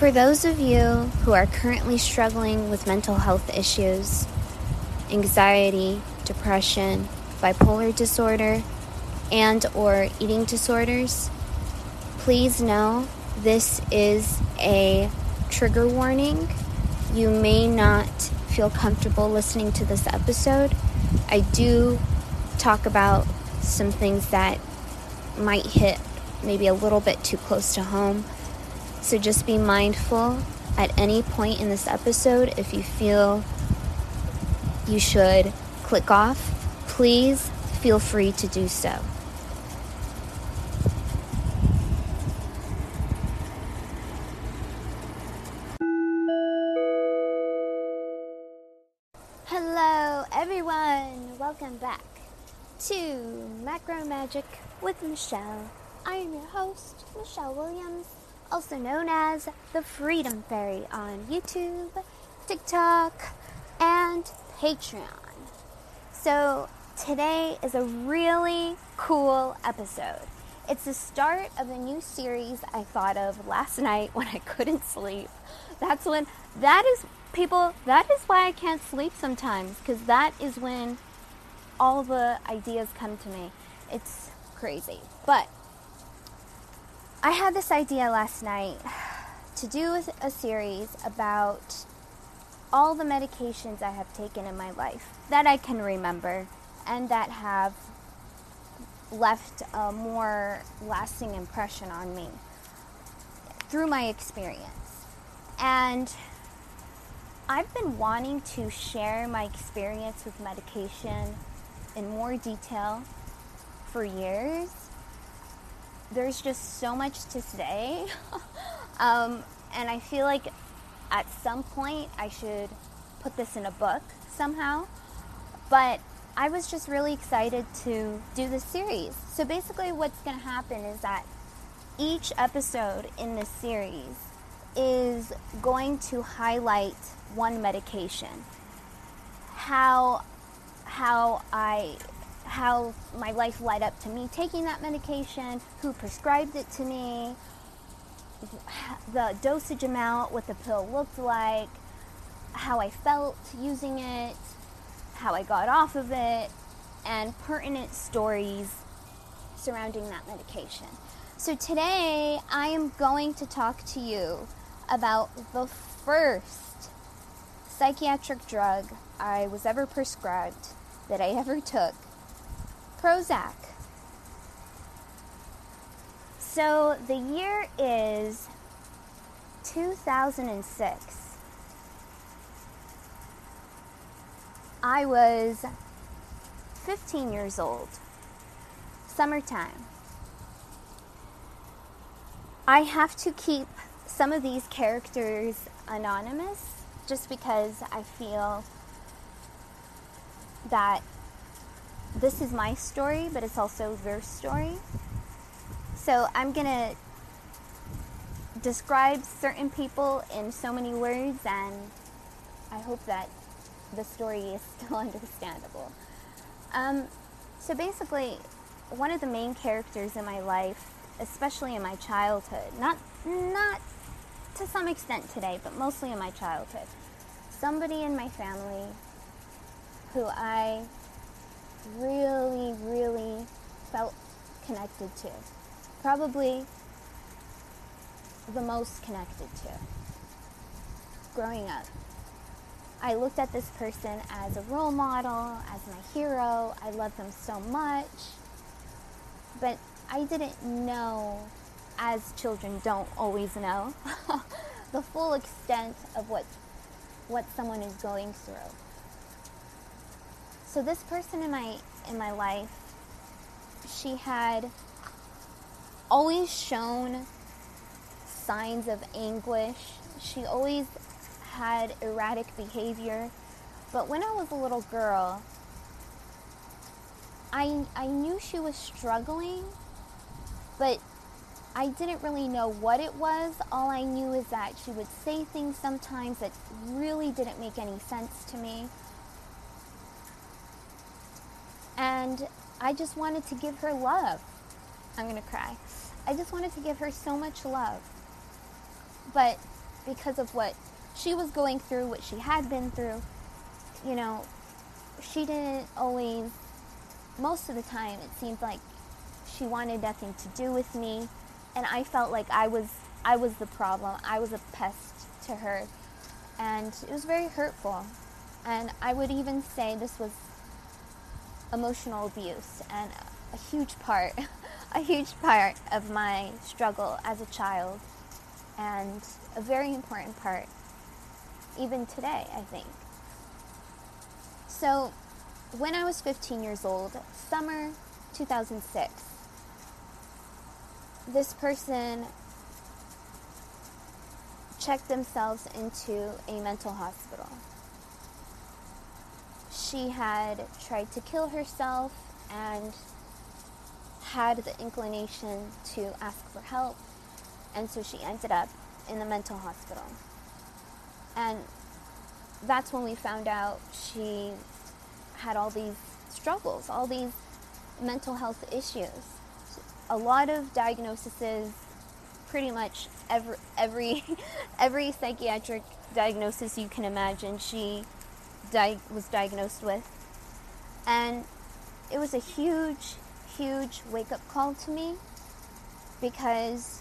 For those of you who are currently struggling with mental health issues, anxiety, depression, bipolar disorder, and or eating disorders, please know this is a trigger warning. You may not feel comfortable listening to this episode. I do talk about some things that might hit maybe a little bit too close to home. So just be mindful at any point in this episode if you feel you should click off, please feel free to do so. Hello, everyone. Welcome back to Macro Magic with Michelle. I am your host, Michelle Williams, also known as the Freedom Fairy on YouTube, TikTok, and Patreon. So, today is a really cool episode. It's the start of a new series I thought of last night when I couldn't sleep. That's when, that is, people, that is why I can't sleep sometimes, because that is when all the ideas come to me. It's crazy. But I had this idea last night to do a series about all the medications I have taken in my life that I can remember and that have left a more lasting impression on me through my experience. And I've been wanting to share my experience with medication in more detail for years. There's just so much to say. um, and I feel like at some point I should put this in a book somehow. But I was just really excited to do this series. So basically, what's going to happen is that each episode in this series is going to highlight one medication. How how I how my life led up to me taking that medication, who prescribed it to me, the dosage amount, what the pill looked like, how I felt using it, how I got off of it, and pertinent stories surrounding that medication. So today I am going to talk to you about the first psychiatric drug I was ever prescribed that I ever took Prozac. So the year is 2006. I was 15 years old. Summertime. I have to keep some of these characters anonymous just because I feel that this is my story, but it's also their story. So I'm going to describe certain people in so many words, and I hope that the story is still understandable. Um, so basically, one of the main characters in my life, especially in my childhood, not not to some extent today, but mostly in my childhood, somebody in my family who I really, really felt connected to. Probably the most connected to growing up. I looked at this person as a role model, as my hero. I loved them so much. But I didn't know, as children don't always know, the full extent of what, what someone is going through. So this person in my in my life, she had always shown signs of anguish. She always had erratic behavior. But when I was a little girl, I I knew she was struggling, but I didn't really know what it was. All I knew is that she would say things sometimes that really didn't make any sense to me. And I just wanted to give her love. I'm going to cry. I just wanted to give her so much love. But because of what she was going through, what she had been through, you know, she didn't always, most of the time, it seemed like she wanted nothing to do with me. And I felt like I was, I was the problem. I was a pest to her. And it was very hurtful. And I would even say this was emotional abuse and a huge part, a huge part of my struggle as a child and a very important part even today, I think. So, when I was 15 years old, summer 2006, this person checked themselves into a mental hospital. She had tried to kill herself and had the inclination to ask for help, and so she ended up in the mental hospital. And that's when we found out she had all these struggles, all these mental health issues. A lot of diagnoses, pretty much every every every psychiatric diagnosis you can imagine, she di- was diagnosed with, and it was a huge, huge wake up call to me because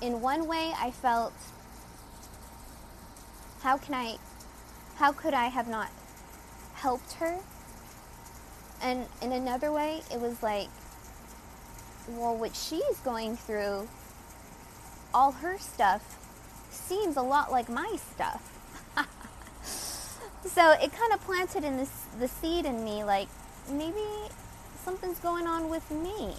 in one way I felt how can I how could I have not helped her? And in another way, it was like, well, what she's going through, all her stuff seems a lot like my stuff. So it kind of planted in this the seed in me, like maybe something's going on with me.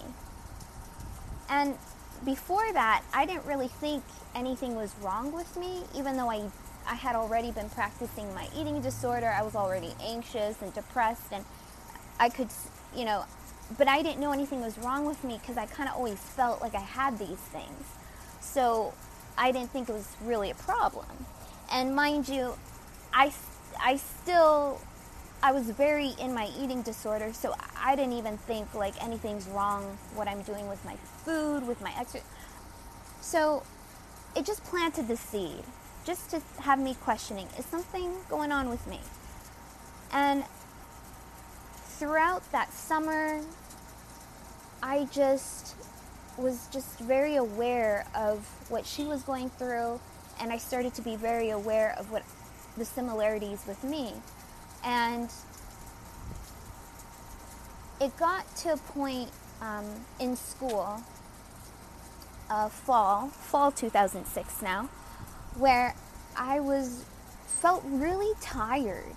And before that, I didn't really think anything was wrong with me, even though I I had already been practicing my eating disorder. I was already anxious and depressed, and I could, you know, but I didn't know anything was wrong with me because I kind of always felt like I had these things. So I didn't think it was really a problem. And mind you, I, I still, I was very in my eating disorder, so I didn't even think like anything's wrong what I'm doing with my food, with my exercise. So it just planted the seed just to have me questioning is something going on with me? And throughout that summer, I just was just very aware of what she was going through, and I started to be very aware of what the similarities with me. And it got to a point um, in school, uh, fall, fall 2006 now, where I was felt really tired.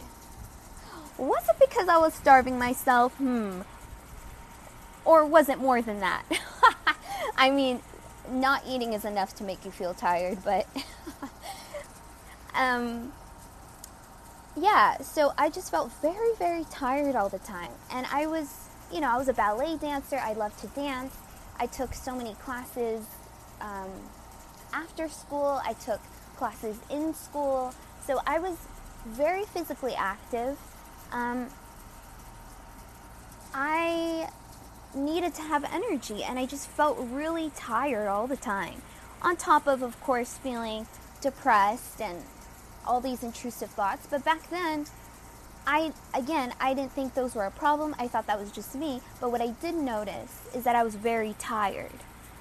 Was it because I was starving myself? Hmm. Or was it more than that? I mean, not eating is enough to make you feel tired, but um yeah, so I just felt very very tired all the time. And I was, you know, I was a ballet dancer. I loved to dance. I took so many classes um, after school. I took classes in school. So I was very physically active. Um, I needed to have energy and I just felt really tired all the time. On top of, of course, feeling depressed and all these intrusive thoughts. But back then, I, again, I didn't think those were a problem. I thought that was just me. But what I did notice is that I was very tired,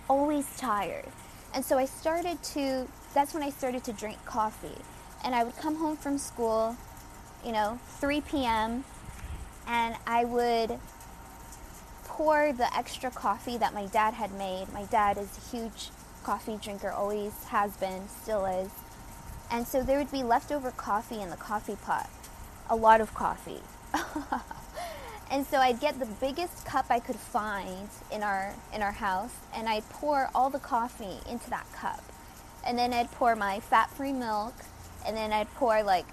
always tired. And so I started to that's when I started to drink coffee. And I would come home from school, you know, 3 p.m., and I would pour the extra coffee that my dad had made. My dad is a huge coffee drinker, always has been, still is. And so there would be leftover coffee in the coffee pot, a lot of coffee. and so I'd get the biggest cup I could find in our in our house and I'd pour all the coffee into that cup and then I'd pour my fat free milk, and then I'd pour like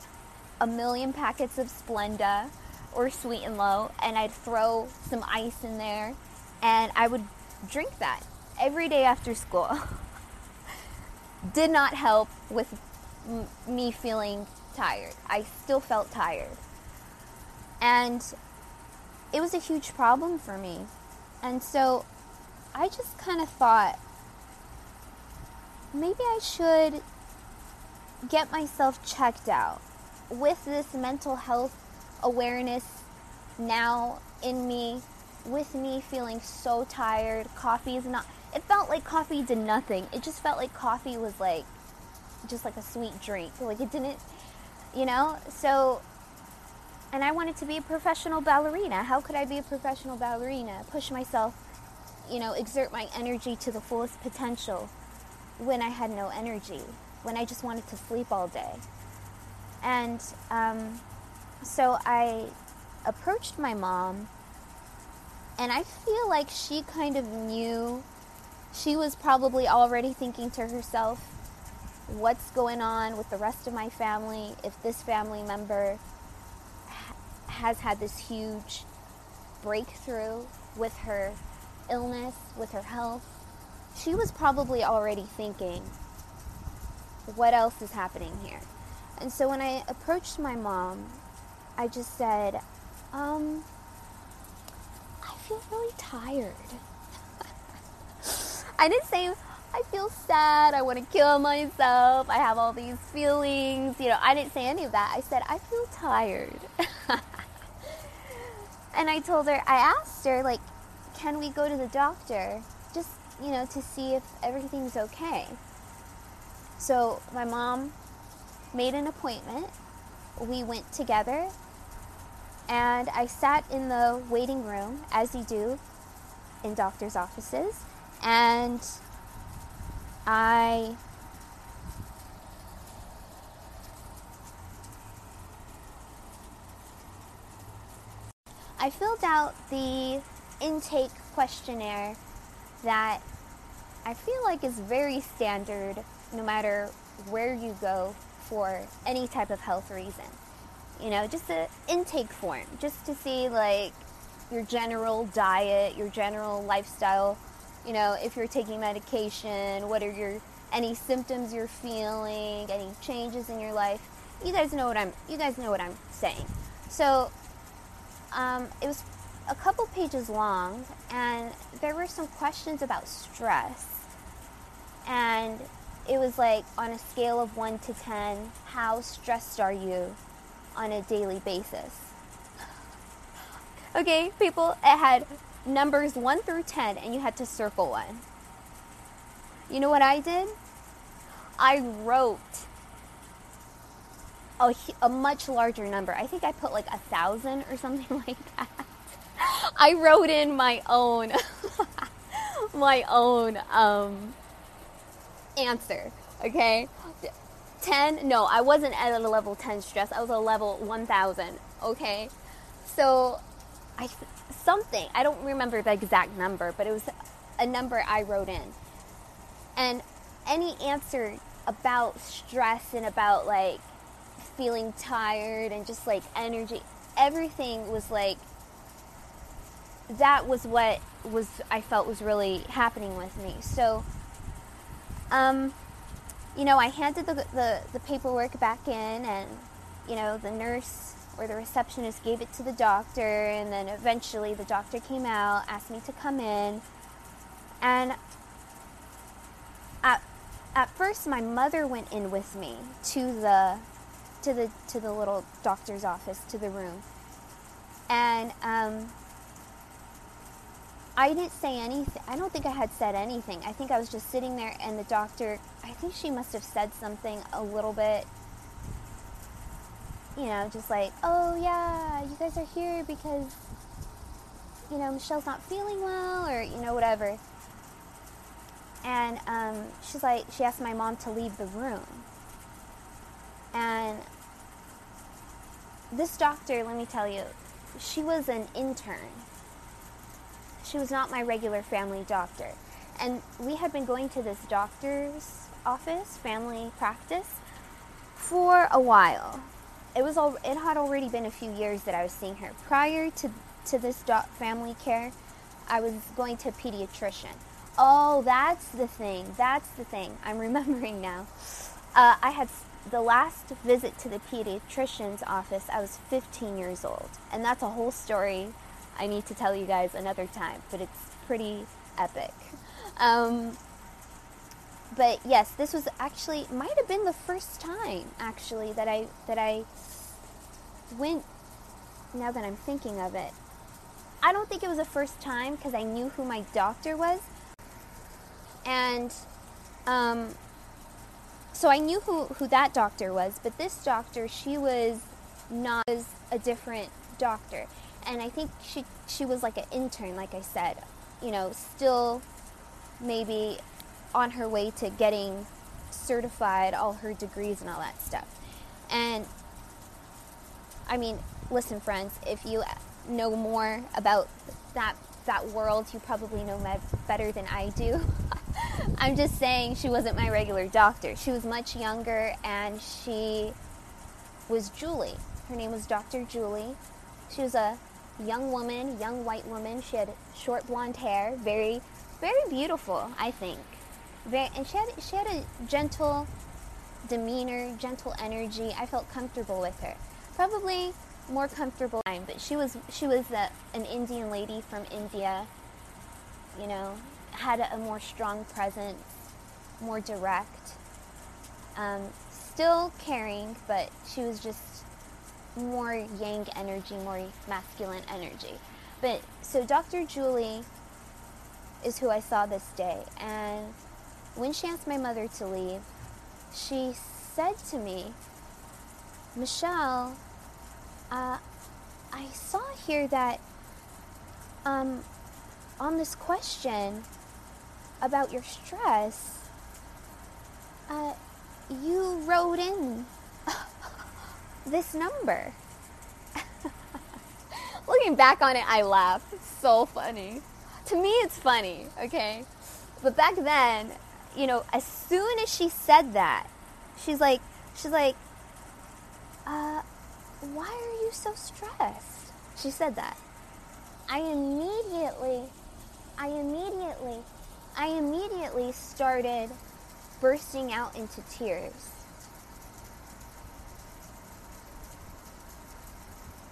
a million packets of Splenda or Sweet and Low, and I'd throw some ice in there, and I would drink that every day after school. Did not help with me feeling tired. I still felt tired. And it was a huge problem for me. And so I just kind of thought, maybe I should get myself checked out with this mental health awareness now in me, with me feeling so tired. Coffee is not, it felt like coffee did nothing. It just felt like coffee was like, just like a sweet drink. Like it didn't, you know? So, and I wanted to be a professional ballerina. How could I be a professional ballerina? Push myself, you know, exert my energy to the fullest potential when I had no energy, when I just wanted to sleep all day. And um, so I approached my mom, and I feel like she kind of knew. She was probably already thinking to herself, what's going on with the rest of my family if this family member ha- has had this huge breakthrough with her illness, with her health. She was probably already thinking, what else is happening here? And so when I approached my mom, I just said, um, I feel really tired. I didn't say I feel sad, I want to kill myself, I have all these feelings. You know, I didn't say any of that. I said, I feel tired. and I told her, I asked her, like, can we go to the doctor? Just, you know, to see if everything's okay. So my mom made an appointment. We went together and I sat in the waiting room, as you do in doctor's offices, and I I filled out the intake questionnaire that I feel like is very standard no matter where you go for any type of health reason. You know, just an intake form, just to see like your general diet, your general lifestyle, you know, if you're taking medication, what are your any symptoms you're feeling, any changes in your life. You guys know what I'm you guys know what I'm saying. So um, it was a couple pages long and there were some questions about stress. And it was like on a scale of 1 to 10, how stressed are you on a daily basis? Okay, people, it had numbers 1 through 10, and you had to circle one. You know what I did? I wrote a, a much larger number. I think I put like a thousand or something like that. I wrote in my own, my own um, answer. Okay, ten. No, I wasn't at a level ten stress. I was a level one thousand. Okay, so I something I don't remember the exact number, but it was a number I wrote in, and any answer about stress and about like feeling tired and just like energy, everything was like that was what was I felt was really happening with me. So, um, you know, I handed the, the, the paperwork back in, and you know, the nurse or the receptionist gave it to the doctor, and then eventually the doctor came out, asked me to come in, and at at first my mother went in with me to the to the to the little doctor's office to the room, and um, I didn't say anything. I don't think I had said anything. I think I was just sitting there, and the doctor, I think she must have said something a little bit, you know, just like, oh, yeah, you guys are here because, you know, Michelle's not feeling well, or, you know, whatever. And um, she's like, she asked my mom to leave the room. And this doctor, let me tell you, she was an intern she was not my regular family doctor. And we had been going to this doctor's office, family practice, for a while. It was all, it had already been a few years that I was seeing her. Prior to to this doc, family care, I was going to a pediatrician. Oh, that's the thing. That's the thing. I'm remembering now. Uh, I had the last visit to the pediatrician's office. I was 15 years old, and that's a whole story I need to tell you guys another time, but it's pretty epic. Um, but yes, this was actually might have been the first time actually that I that I went. Now that I'm thinking of it, I don't think it was the first time because I knew who my doctor was, and um, so I knew who who that doctor was. But this doctor, she was not was a different doctor, and I think she she was like an intern, like I said, you know, still maybe on her way to getting certified, all her degrees and all that stuff. And I mean, listen, friends, if you know more about that that world, you probably know better than I do. I'm just saying she wasn't my regular doctor. She was much younger and she was Julie. Her name was Dr. Julie. She was a young woman, young white woman. She had short blonde hair, very, very beautiful, I think. Very, and she had she had a gentle demeanor, gentle energy. I felt comfortable with her. Probably more comfortable but she was she was a, an Indian lady from India. You know, had a, a more strong presence, more direct. Um, still caring, but she was just more yang energy, more masculine energy. But so Dr. Julie is who I saw this day, and when she asked my mother to leave, she said to me, Michelle, uh, I saw here that um, on this question about your stress, uh, you wrote in this number. Looking back on it, I laugh. It's so funny. To me, it's funny, okay? But back then, you know, as soon as she said that, she's like, she's like, uh, why are you so stressed? She said that. I immediately, I immediately, I immediately started bursting out into tears.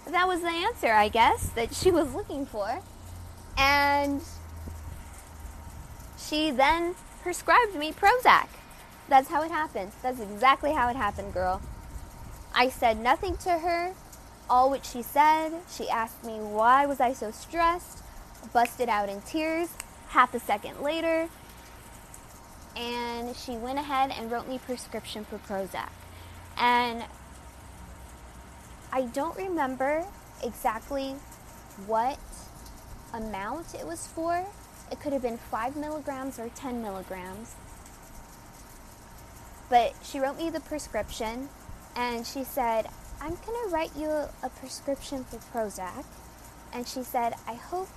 That was the answer, I guess, that she was looking for. And she then prescribed me Prozac. That's how it happened. That's exactly how it happened, girl. I said nothing to her. All which she said, she asked me why was I so stressed, busted out in tears half a second later, and she went ahead and wrote me prescription for Prozac. And I don't remember exactly what amount it was for. It could have been 5 milligrams or 10 milligrams. But she wrote me the prescription and she said, I'm going to write you a prescription for Prozac. And she said, I hope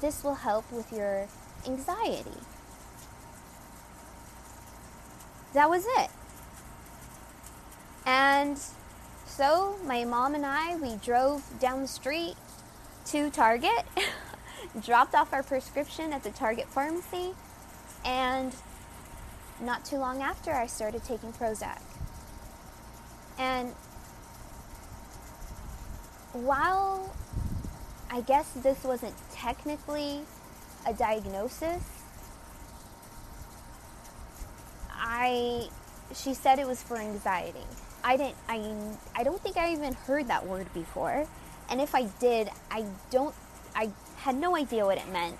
this will help with your anxiety. That was it. And so my mom and I, we drove down the street to Target, dropped off our prescription at the Target pharmacy, and not too long after, I started taking Prozac. And while I guess this wasn't technically a diagnosis, I she said it was for anxiety. I didn't I I don't think I even heard that word before. And if I did, I don't I had no idea what it meant.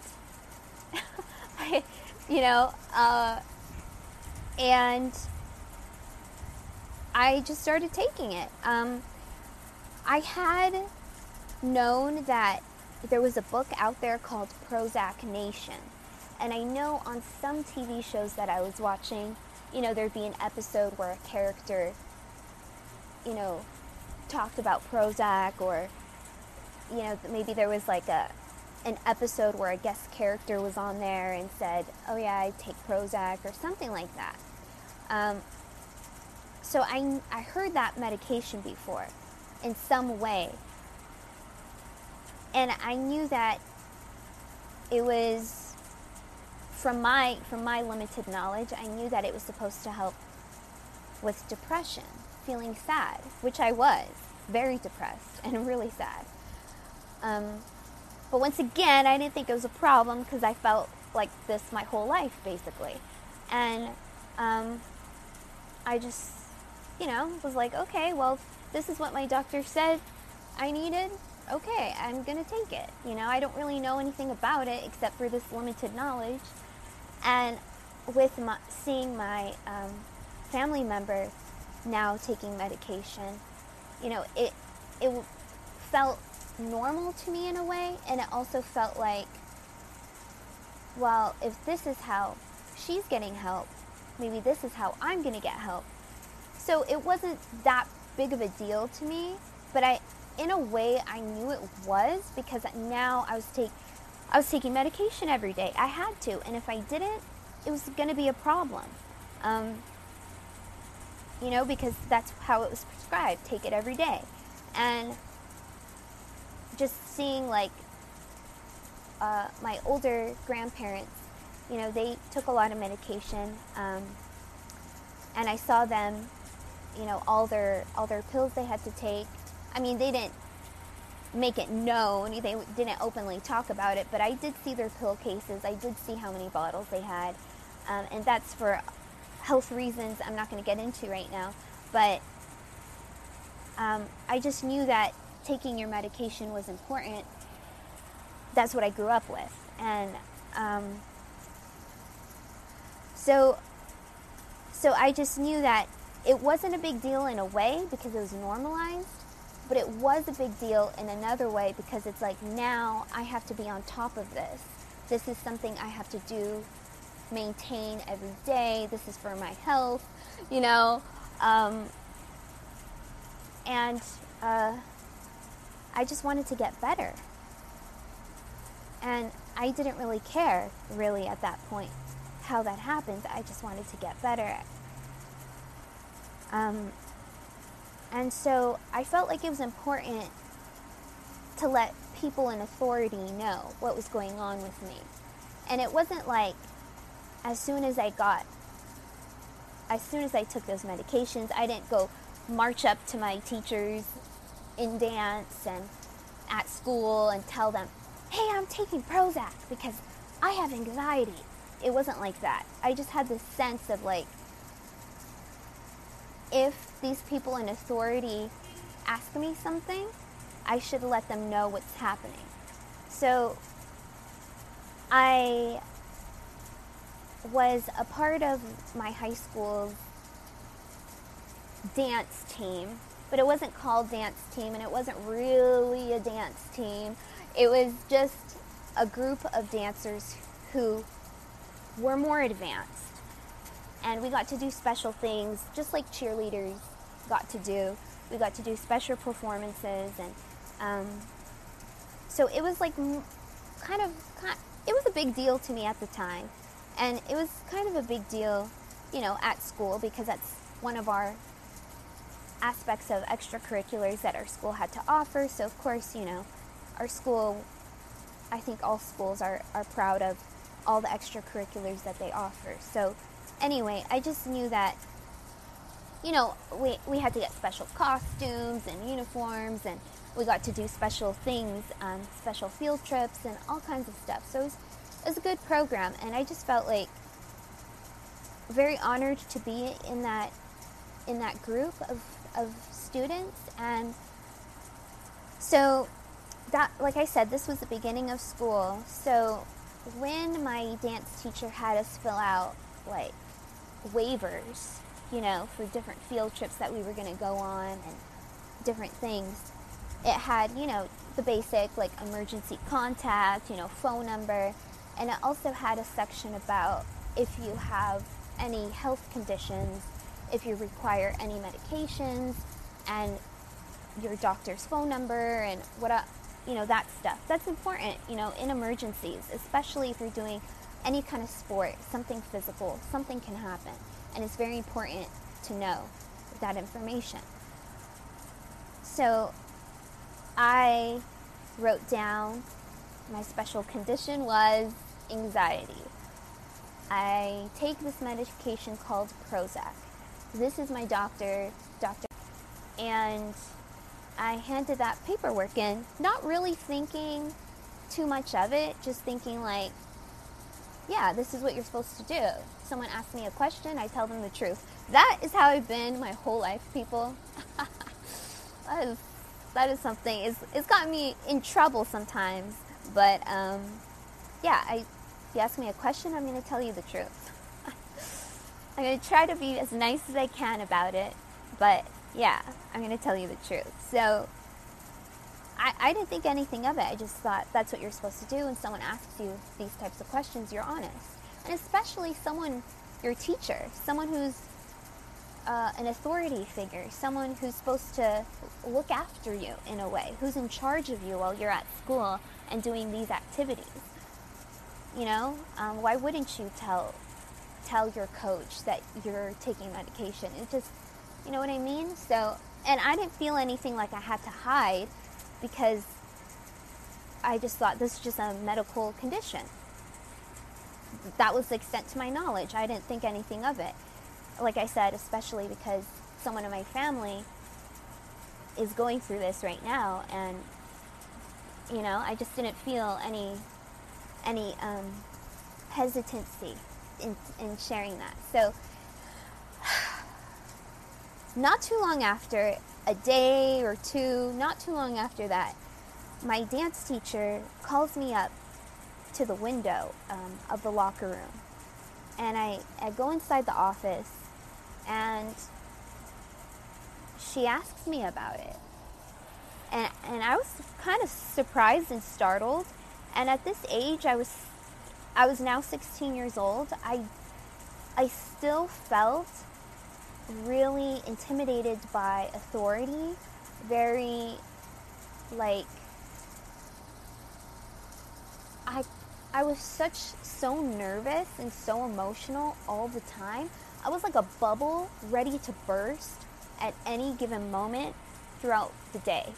I, you know, uh, and I just started taking it. Um, I had known that there was a book out there called Prozac Nation. And I know on some TV shows that I was watching, you know, there'd be an episode where a character, you know, talked about Prozac or, you know, maybe there was like a, an episode where a guest character was on there and said, oh yeah, I take Prozac or something like that. Um, so I, I heard that medication before in some way. And I knew that it was from my from my limited knowledge, I knew that it was supposed to help with depression, feeling sad, which I was, very depressed and really sad. Um, but once again, I didn't think it was a problem because I felt like this my whole life, basically. And um, I just, you know, was like, okay, well, this is what my doctor said I needed. Okay, I'm going to take it. You know, I don't really know anything about it except for this limited knowledge. And with my, seeing my um, family member now taking medication, you know, it it felt normal to me in a way, and it also felt like, well, if this is how she's getting help, maybe this is how I'm going to get help. So it wasn't that big of a deal to me, but I, in a way, I knew it was because now I was take, I was taking medication every day. I had to, and if I didn't, it was going to be a problem. Um, you know, because that's how it was prescribed. Take it every day, and just seeing like uh, my older grandparents, you know, they took a lot of medication, um, and I saw them, you know, all their all their pills they had to take. I mean, they didn't make it known, they didn't openly talk about it, but I did see their pill cases. I did see how many bottles they had, um, and that's for health reasons I'm not going to get into right now. But um, I just knew that taking your medication was important. That's what I grew up with. And um, so, so I just knew that it wasn't a big deal in a way because it was normalized, but it was a big deal in another way because it's like now I have to be on top of this. This is something I have to do, maintain every day. This is for my health, you know. Um, and uh, I just wanted to get better. And I didn't really care, really, at that point, how that happened. I just wanted to get better. Um, and so I felt like it was important to let people in authority know what was going on with me. And it wasn't like as soon as I got, as soon as I took those medications, I didn't go march up to my teachers in dance and at school and tell them, hey, I'm taking Prozac because I have anxiety. It wasn't like that. I just had this sense of like, if these people in authority ask me something, I should let them know what's happening. So I was a part of my high school's dance team but it wasn't called dance team and it wasn't really a dance team. It was just a group of dancers who were more advanced. And we got to do special things just like cheerleaders got to do. We got to do special performances and um, so it was like kind of it was a big deal to me at the time. And it was kind of a big deal, you know, at school because that's one of our aspects of extracurriculars that our school had to offer. So, of course, you know, our school, I think all schools are, are proud of all the extracurriculars that they offer. So, anyway, I just knew that, you know, we, we had to get special costumes and uniforms, and we got to do special things, um, special field trips, and all kinds of stuff. So, it was, it was a good program, and I just felt like very honored to be in that in that group of of students. And so, that, like I said, this was the beginning of school. So, when my dance teacher had us fill out like waivers, you know, for different field trips that we were going to go on and different things, it had, you know, the basic like emergency contact, you know, phone number, and it also had a section about if you have any health conditions if you require any medications and your doctor's phone number and what you know that stuff. That's important you know in emergencies especially if you're doing any kind of sport something physical something can happen. And it's very important to know that information. So i wrote down my special condition was anxiety. I take this medication called prozac this is my doctor, doctor. And I handed that paperwork in, not really thinking too much of it, just thinking like, yeah, this is what you're supposed to do. Someone asks me a question, I tell them the truth. That is how I've been my whole life, people. that is that is something. It's it's gotten me in trouble sometimes, but um, yeah, I. If you ask me a question, I'm going to tell you the truth. I'm going to try to be as nice as I can about it, but yeah, I'm going to tell you the truth. So I, I didn't think anything of it. I just thought that's what you're supposed to do when someone asks you these types of questions, you're honest. And especially someone, your teacher, someone who's uh, an authority figure, someone who's supposed to look after you in a way, who's in charge of you while you're at school and doing these activities. You know, um, why wouldn't you tell tell your coach that you're taking medication? It just, you know what I mean? So, and I didn't feel anything like I had to hide because I just thought this is just a medical condition. That was the extent to my knowledge. I didn't think anything of it. Like I said, especially because someone in my family is going through this right now, and you know, I just didn't feel any any um, hesitancy in, in sharing that. So, not too long after, a day or two, not too long after that, my dance teacher calls me up to the window um, of the locker room. And I, I go inside the office and she asks me about it. And, and I was kind of surprised and startled. And at this age, I was, I was now 16 years old. I, I still felt really intimidated by authority, very like I I was such so nervous and so emotional all the time. I was like a bubble ready to burst at any given moment throughout the day.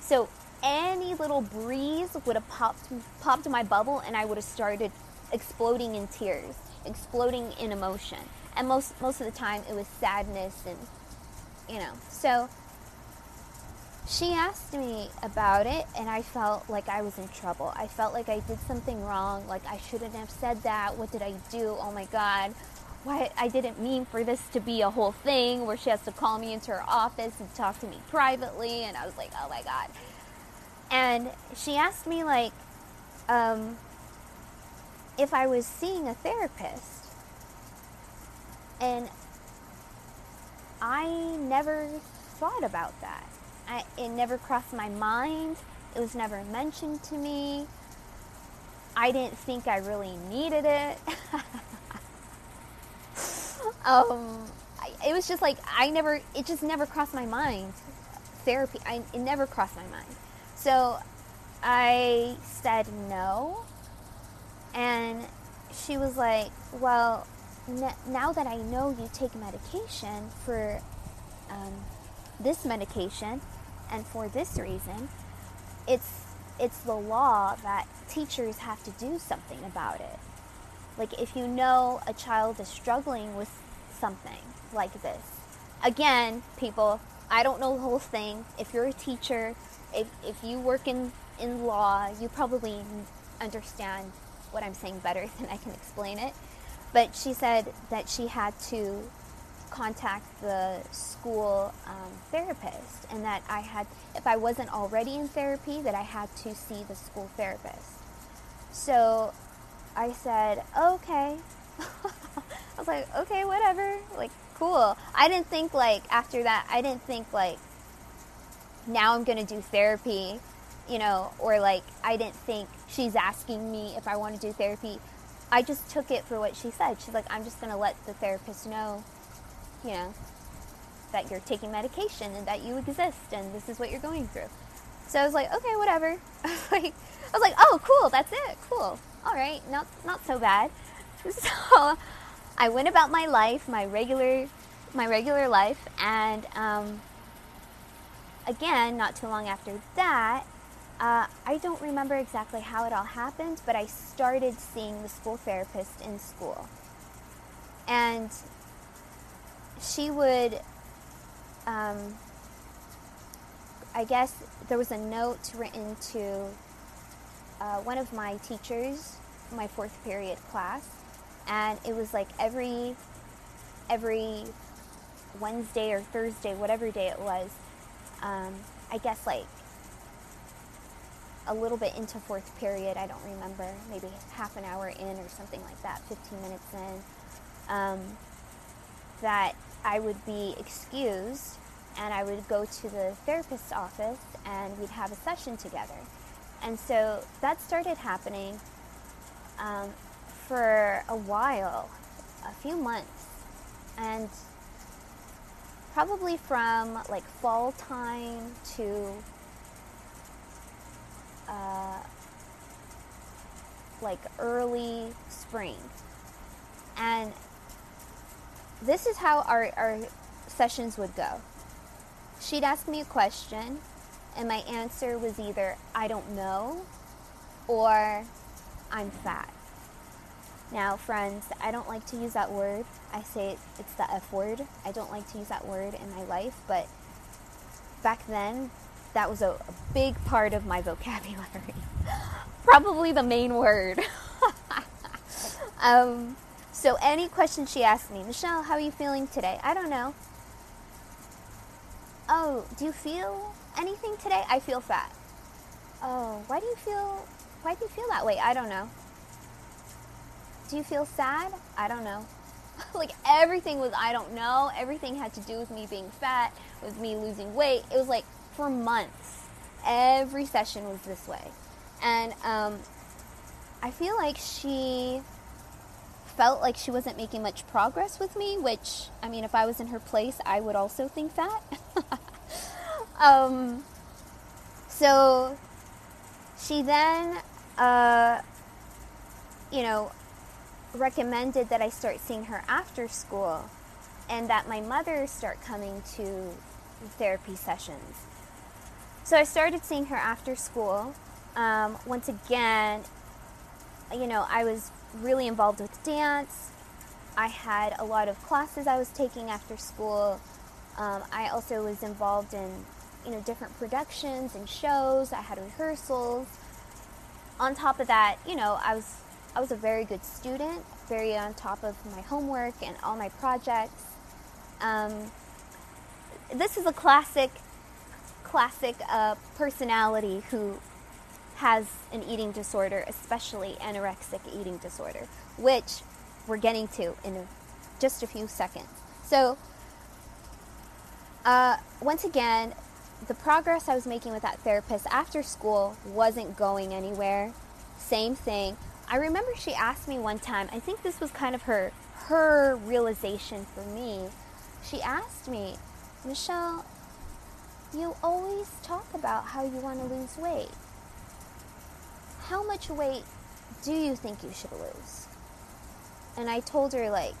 So any little breeze would have popped popped my bubble and I would have started exploding in tears, exploding in emotion. And most most of the time it was sadness and you know so she asked me about it and i felt like i was in trouble. I felt like i did something wrong like i shouldn't have said that. What did i do? Oh my god. Why i didn't mean for this to be a whole thing where she has to call me into her office and talk to me privately. And i was like oh my god and she asked me like um, if i was seeing a therapist and I never thought about that. I, it never crossed my mind. It was never mentioned to me. I didn't think I really needed it. um, it was just like I never. It just never crossed my mind. Therapy. I, it never crossed my mind. So I said no, and she was like, "Well, now that I know you take medication for um, this medication and for this reason, it's it's the law that teachers have to do something about it. Like if you know a child is struggling with something like this, again, people, I don't know the whole thing. If you're a teacher, if if you work in in law, you probably understand what I'm saying better than I can explain it. But she said that she had to contact the school um, therapist and that I had, if I wasn't already in therapy, that I had to see the school therapist. So I said, okay. I was like, okay, whatever. Like, cool. I didn't think, like, after that, I didn't think, like, now I'm going to do therapy, you know, or like, I didn't think she's asking me if I want to do therapy. I just took it for what she said. She's like, I'm just going to let the therapist know, you know, that you're taking medication and that you exist and this is what you're going through. So I was like, okay, whatever. I was like, I was like, oh, cool, that's it, cool. All right, not not so bad. So I went about my life, my regular, my regular life, and um, again, not too long after that, uh, I don't remember exactly how it all happened, but I started seeing the school therapist in school. And she would, um, I guess there was a note written to uh, one of my teachers my fourth period class, and it was like every every Wednesday or Thursday, whatever day it was. Um, I guess like a little bit into fourth period. I don't remember, maybe half an hour in or something like that, 15 minutes in. Um, that I would be excused and I would go to the therapist's office and we'd have a session together. And so that started happening um, for a while, a few months. And probably from like fall time to uh, like early spring. And this is how our, our sessions would go. She'd ask me a question, and my answer was either I don't know or I'm fat. Now, friends, I don't like to use that word. I say it's the F word. I don't like to use that word in my life, but back then, that was a, a big part of my vocabulary. Probably the main word. um, so, any question she asked me, Michelle, how are you feeling today? I don't know. Oh, do you feel anything today? I feel fat. Oh, why do you feel why do you feel that way? I don't know. Do you feel sad? I don't know. like everything was I don't know. Everything had to do with me being fat, with me losing weight. It was like for months. Every session was this way. And um, I feel like she felt like she wasn't making much progress with me, which, I mean, if I was in her place, I would also think that. um, so she then, uh, you know, recommended that I start seeing her after school and that my mother start coming to therapy sessions. So I started seeing her after school. Um, once again, you know, I was really involved with dance. I had a lot of classes I was taking after school. Um, I also was involved in, you know, different productions and shows. I had rehearsals. On top of that, you know, I was I was a very good student, very on top of my homework and all my projects. Um, this is a classic, classic uh, personality who has an eating disorder, especially anorexic eating disorder, which we're getting to in a, just a few seconds. So, uh, once again, the progress I was making with that therapist after school wasn't going anywhere. Same thing. I remember she asked me one time, I think this was kind of her her realization for me. She asked me, "Michelle, you always talk about how you want to lose weight how much weight do you think you should lose? And I told her, like,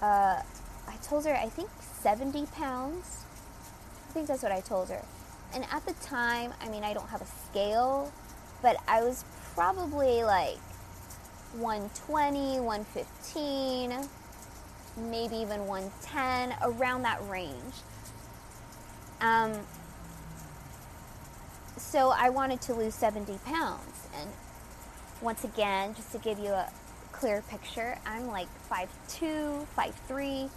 uh, I told her, I think 70 pounds. I think that's what I told her. And at the time, I mean, I don't have a scale, but I was probably like 120, 115, maybe even 110, around that range. Um, so I wanted to lose 70 pounds. And once again, just to give you a clear picture, I'm like 5'2, 5'3,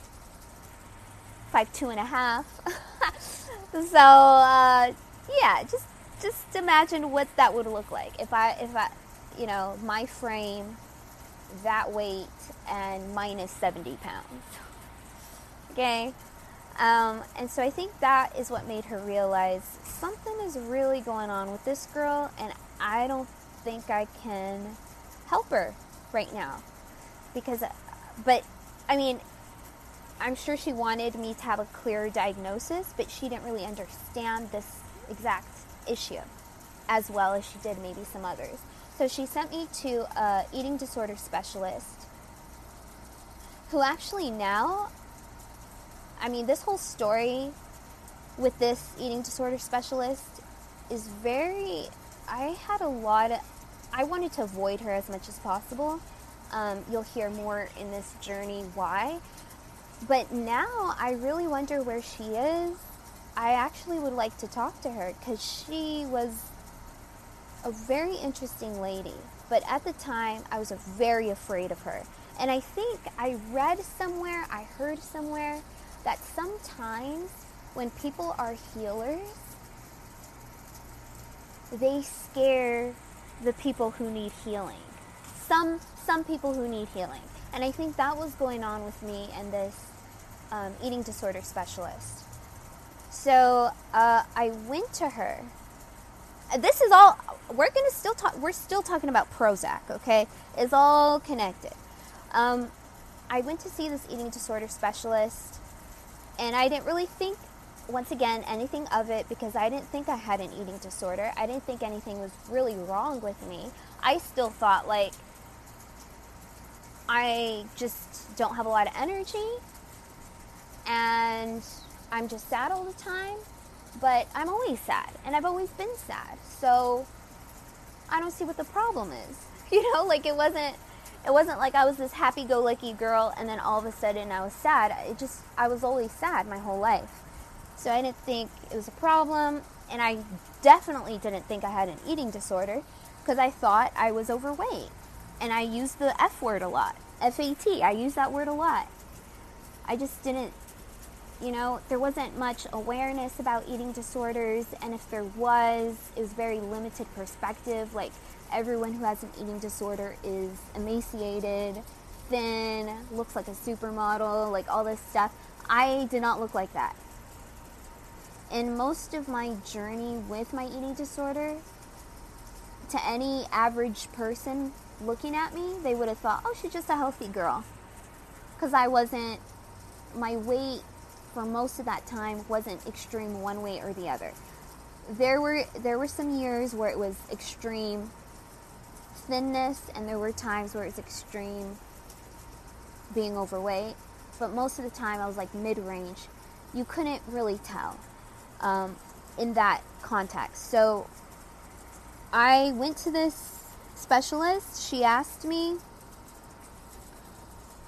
5'2 and a half. so, uh, yeah, just just imagine what that would look like. If I if I you know my frame that weight and minus 70 pounds. Okay? Um, and so I think that is what made her realize something is really going on with this girl, and I don't think I can help her right now. Because, but, I mean, I'm sure she wanted me to have a clear diagnosis, but she didn't really understand this exact issue as well as she did maybe some others. So she sent me to a eating disorder specialist who actually now I mean, this whole story with this eating disorder specialist is very. I had a lot of. I wanted to avoid her as much as possible. Um, you'll hear more in this journey why. But now I really wonder where she is. I actually would like to talk to her because she was a very interesting lady, but at the time I was very afraid of her. And I think I read somewhere, I heard somewhere that sometimes when people are healers, they scare the people who need healing. Some some people who need healing, and I think that was going on with me and this um, eating disorder specialist. So uh, I went to her. This is all. We're gonna still talk. We're still talking about Prozac. Okay, it's all connected. Um, I went to see this eating disorder specialist, and I didn't really think once again, anything of it because I didn't think I had an eating disorder. I didn't think anything was really wrong with me. I still thought like I just don't have a lot of energy and I'm just sad all the time. But I'm always sad and I've always been sad. So I don't see what the problem is. You know, like it wasn't it wasn't like I was this happy go lucky girl and then all of a sudden I was sad. It just I was always sad my whole life. So I didn't think it was a problem, and I definitely didn't think I had an eating disorder because I thought I was overweight. And I used the F word a lot. F A T. I use that word a lot. I just didn't, you know, there wasn't much awareness about eating disorders, and if there was, it was very limited perspective. Like, everyone who has an eating disorder is emaciated, thin, looks like a supermodel, like all this stuff. I did not look like that in most of my journey with my eating disorder, to any average person looking at me, they would have thought, oh, she's just a healthy girl. Because I wasn't, my weight for most of that time wasn't extreme one way or the other. There were there were some years where it was extreme thinness, and there were times where it was extreme being overweight. But most of the time, I was like mid range. You couldn't really tell um, in that context. So I went to this specialist. She asked me,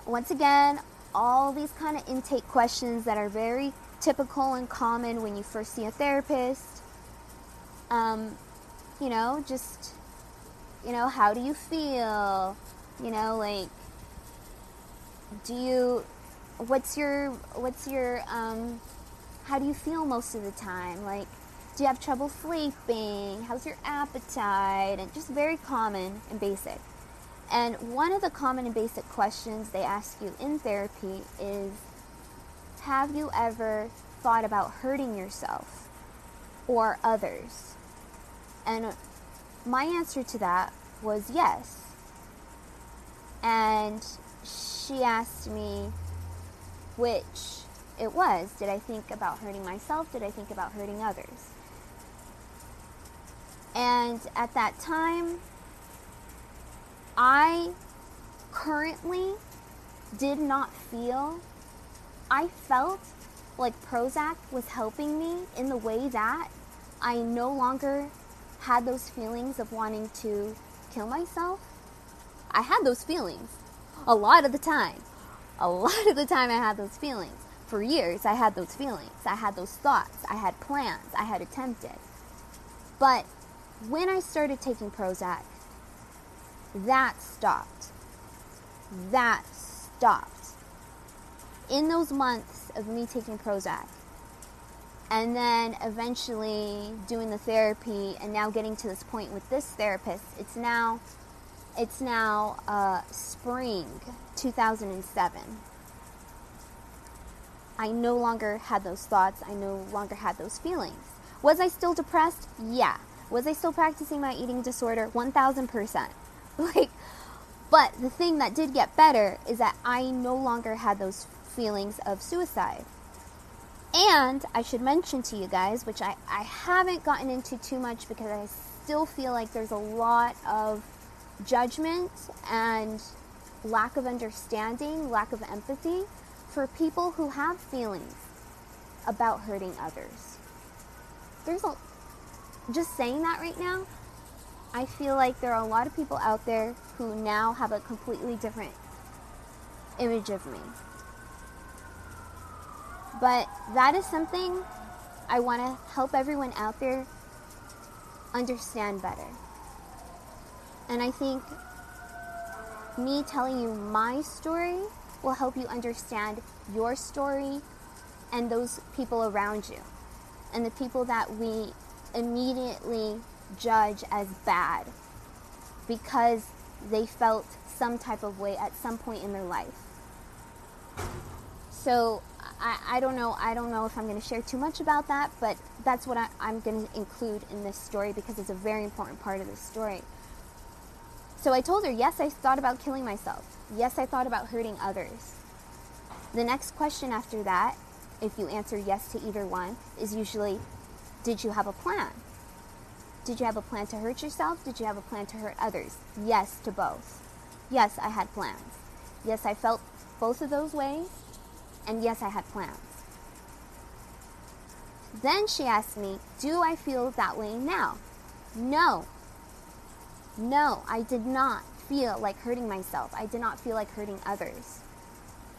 once again, all these kind of intake questions that are very typical and common when you first see a therapist. Um, you know, just, you know, how do you feel? You know, like, do you, what's your, what's your, um, how do you feel most of the time? Like, do you have trouble sleeping? How's your appetite? And just very common and basic. And one of the common and basic questions they ask you in therapy is Have you ever thought about hurting yourself or others? And my answer to that was yes. And she asked me which it was. Did I think about hurting myself? Did I think about hurting others? And at that time, I currently did not feel, I felt like Prozac was helping me in the way that I no longer had those feelings of wanting to kill myself. I had those feelings a lot of the time. A lot of the time, I had those feelings for years, I had those feelings, I had those thoughts, I had plans, I had attempted. But when I started taking Prozac, that stopped. That stopped. In those months of me taking Prozac, and then eventually doing the therapy, and now getting to this point with this therapist, it's now, it's now uh, spring 2007 I no longer had those thoughts. I no longer had those feelings. Was I still depressed? Yeah. Was I still practicing my eating disorder? 1000%. Like, but the thing that did get better is that I no longer had those feelings of suicide. And I should mention to you guys, which I, I haven't gotten into too much because I still feel like there's a lot of judgment and lack of understanding, lack of empathy for people who have feelings about hurting others. There's a just saying that right now, I feel like there are a lot of people out there who now have a completely different image of me. But that is something I want to help everyone out there understand better. And I think me telling you my story will help you understand your story and those people around you and the people that we immediately judge as bad because they felt some type of way at some point in their life. So I, I don't know. I don't know if I'm going to share too much about that, but that's what I, I'm going to include in this story because it's a very important part of this story. So I told her, yes, I thought about killing myself. Yes, I thought about hurting others. The next question after that, if you answer yes to either one, is usually, did you have a plan? Did you have a plan to hurt yourself? Did you have a plan to hurt others? Yes to both. Yes, I had plans. Yes, I felt both of those ways. And yes, I had plans. Then she asked me, Do I feel that way now? No. No, I did not feel like hurting myself. I did not feel like hurting others.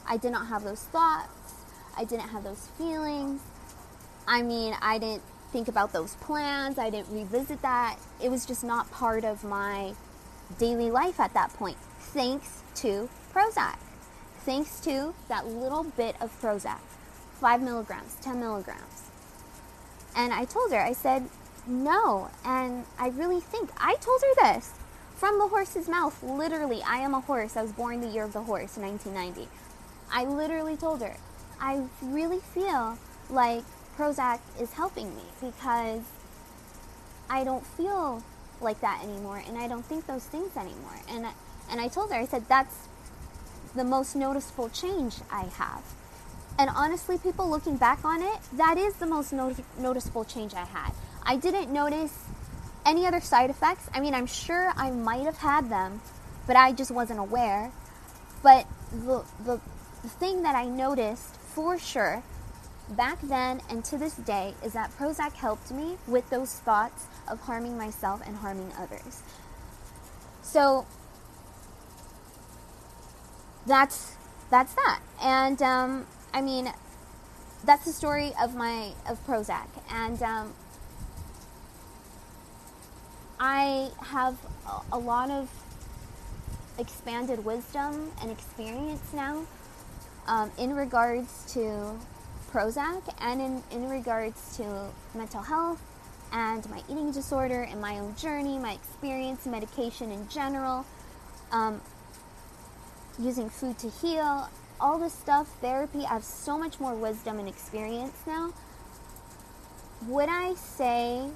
I did not have those thoughts. I didn't have those feelings. I mean, I didn't think about those plans. I didn't revisit that. It was just not part of my daily life at that point, thanks to Prozac thanks to that little bit of Prozac, five milligrams, 10 milligrams. And I told her, I said, no. And I really think, I told her this from the horse's mouth. Literally, I am a horse. I was born the year of the horse 1990. I literally told her, I really feel like Prozac is helping me because I don't feel like that anymore and I don't think those things anymore. And and I told her, I said, that's the most noticeable change I have. And honestly, people looking back on it, that is the most not- noticeable change I had. I didn't notice any other side effects. I mean, I'm sure I might have had them, but I just wasn't aware. But the, the, the thing that I noticed for sure back then and to this day is that Prozac helped me with those thoughts of harming myself and harming others. So that's that's that. And um, I mean, that's the story of my of Prozac. And um, I have a, lot of expanded wisdom and experience now um, in regards to Prozac and in, in regards to mental health and my eating disorder and my own journey, my experience, medication in general. Um, using food to heal, all this stuff, therapy, I have so much more wisdom and experience now. Would I say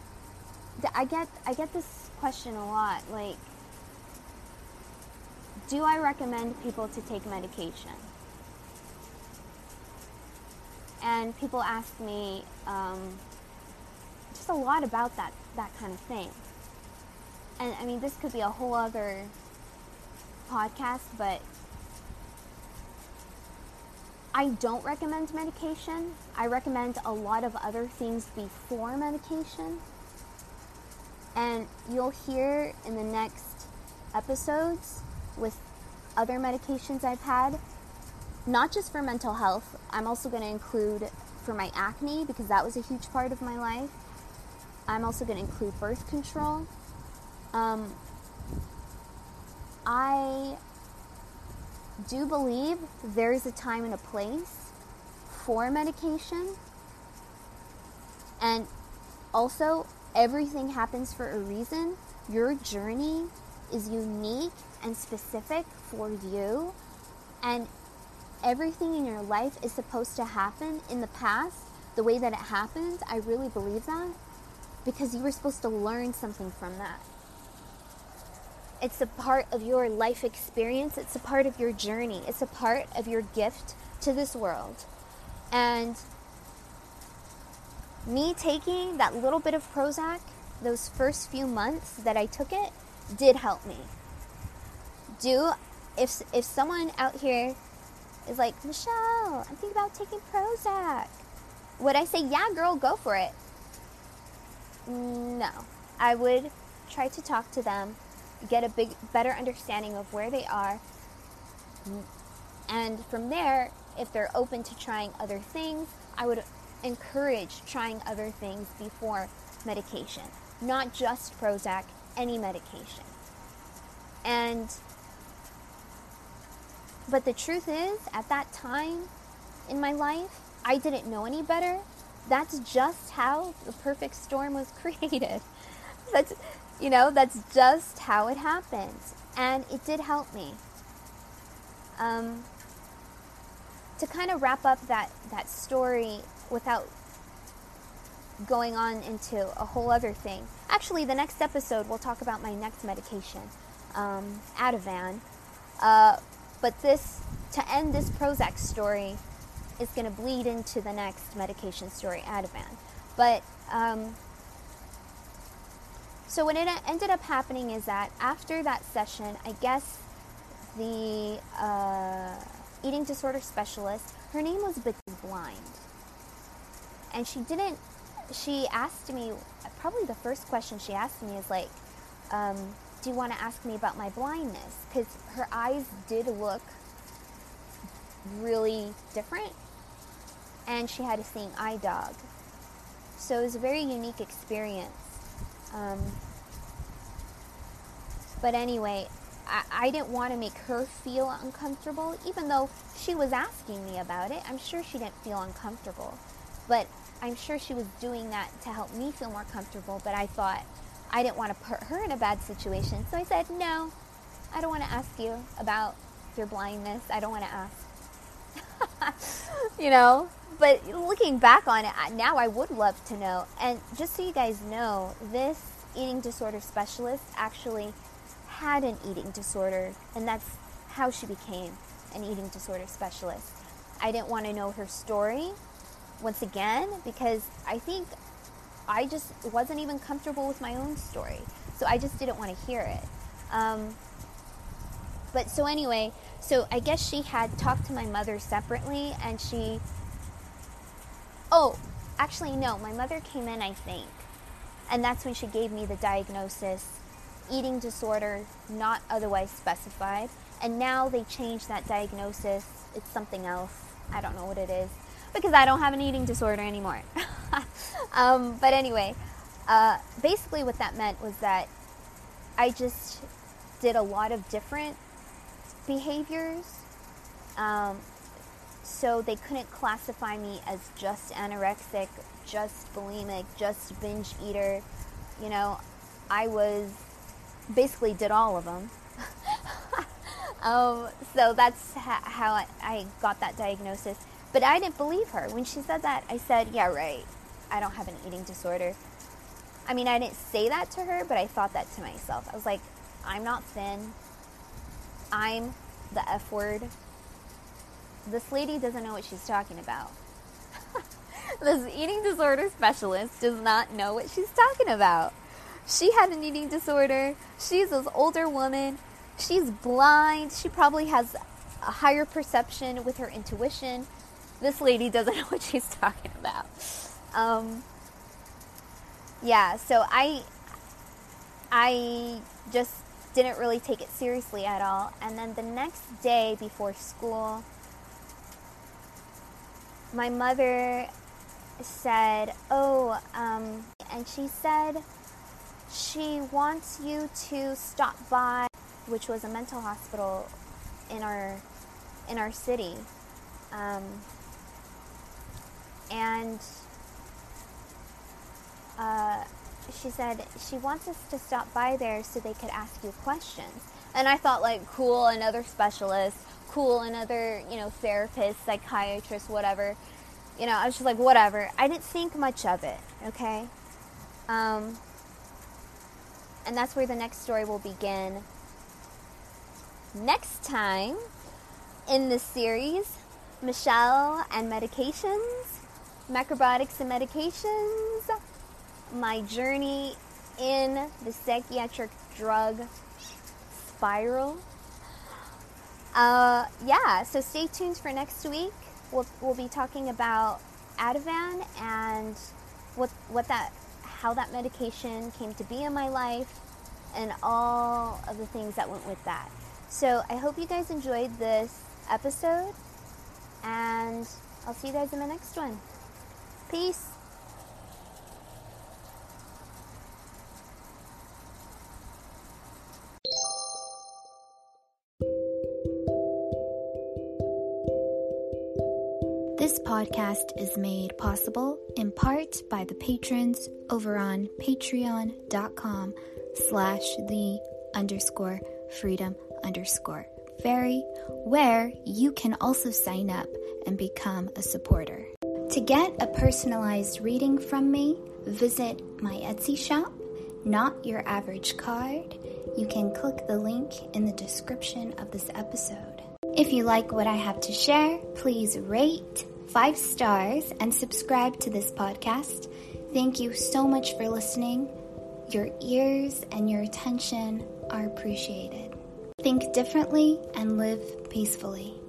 that I get I get this question a lot, like do I recommend people to take medication? And people ask me um, just a lot about that that kind of thing. And I mean, this could be a whole other podcast, but I don't recommend medication. I recommend a lot of other things before medication. And you'll hear in the next episodes with other medications I've had, not just for mental health, I'm also going to include for my acne because that was a huge part of my life. I'm also going to include birth control. Um, I do believe there is a time and a place for medication. And also, everything happens for a reason. Your journey is unique and specific for you. And everything in your life is supposed to happen in the past the way that it happened. I really believe that because you were supposed to learn something from that. It's a part of your life experience. It's a part of your journey. It's a part of your gift to this world. And me taking that little bit of Prozac, those first few months that I took it, did help me. Do if if someone out here is like, Michelle, I'm thinking about taking Prozac, would I say, yeah, girl, go for it? No, I would try to talk to them get a big better understanding of where they are and from there if they're open to trying other things i would encourage trying other things before medication not just prozac any medication. And but the truth is, at that time in my life, I didn't know any better. That's just how the perfect storm was created. that's you know, that's just how it happened. And it did help me. Um, to kind of wrap up that, that story without going on into a whole other thing. Actually, the next episode we'll talk about my next medication, um, Ativan. Uh, but this, to end this Prozac story, is going to bleed into the next medication story, Ativan. But um, so what it ended up happening is that after that session, I guess the uh, eating disorder specialist, her name was Betty Blind, and she didn't she asked me, probably the first question she asked me is like, um, do you want to ask me about my blindness? Because her eyes did look really different, and she had a seeing eye dog. So it was a very unique experience. Um, but anyway, I, I didn't want to make her feel uncomfortable, even though she was asking me about it. I'm sure she didn't feel uncomfortable. But I'm sure she was doing that to help me feel more comfortable, but I thought I didn't want to put her in a bad situation. So I said, No, I don't want to ask you about your blindness. I don't want to ask. you know? But looking back on it, now I would love to know. And just so you guys know, this eating disorder specialist actually had an eating disorder, and that's how she became an eating disorder specialist. I didn't want to know her story once again because I think I just wasn't even comfortable with my own story. So I just didn't want to hear it. Um, but so anyway, so I guess she had talked to my mother separately and she. Oh, actually, no, my mother came in, I think. And that's when she gave me the diagnosis eating disorder not otherwise specified. And now they changed that diagnosis. It's something else. I don't know what it is because I don't have an eating disorder anymore. um, but anyway, uh, basically, what that meant was that I just did a lot of different behaviors. Um, so they couldn't classify me as just anorexic, just bulimic, just binge eater. You know, I was basically did all of them. um, so that's ha- how I, I got that diagnosis. But I didn't believe her. When she said that, I said, Yeah, right. I don't have an eating disorder. I mean, I didn't say that to her, but I thought that to myself. I was like, I'm not thin. I'm the F word. This lady doesn't know what she's talking about. this eating disorder specialist does not know what she's talking about. She had an eating disorder. She's this older woman. She's blind. She probably has a higher perception with her intuition this lady doesn't know what she's talking about. Um, yeah, so I I just didn't really take it seriously at all. And then the next day before school, my mother said, "Oh," um, and she said she wants you to stop by, which was a mental hospital in our in our city. Um, and uh, she said she wants us to stop by there so they could ask you questions. And I thought, like, cool, another specialist, cool, another, you know, therapist, psychiatrist, whatever. You know, I was just like, whatever. I didn't think much of it, okay? Um, and that's where the next story will begin. Next time in this series, Michelle and medications macrobiotics and medications, my journey in the psychiatric drug spiral. Uh, yeah, so stay tuned for next week. We'll, we'll be talking about Ativan and what what that how that medication came to be in my life and all of the things that went with that. So I hope you guys enjoyed this episode and I'll see you guys in the next one. Peace. This podcast is made possible in part by the patrons over on patreon.com slash the underscore freedom underscore fairy, where you can also sign up and become a supporter. To get a personalized reading from me, visit my Etsy shop, Not Your Average Card. You can click the link in the description of this episode. If you like what I have to share, please rate five stars and subscribe to this podcast. Thank you so much for listening. Your ears and your attention are appreciated. Think differently and live peacefully.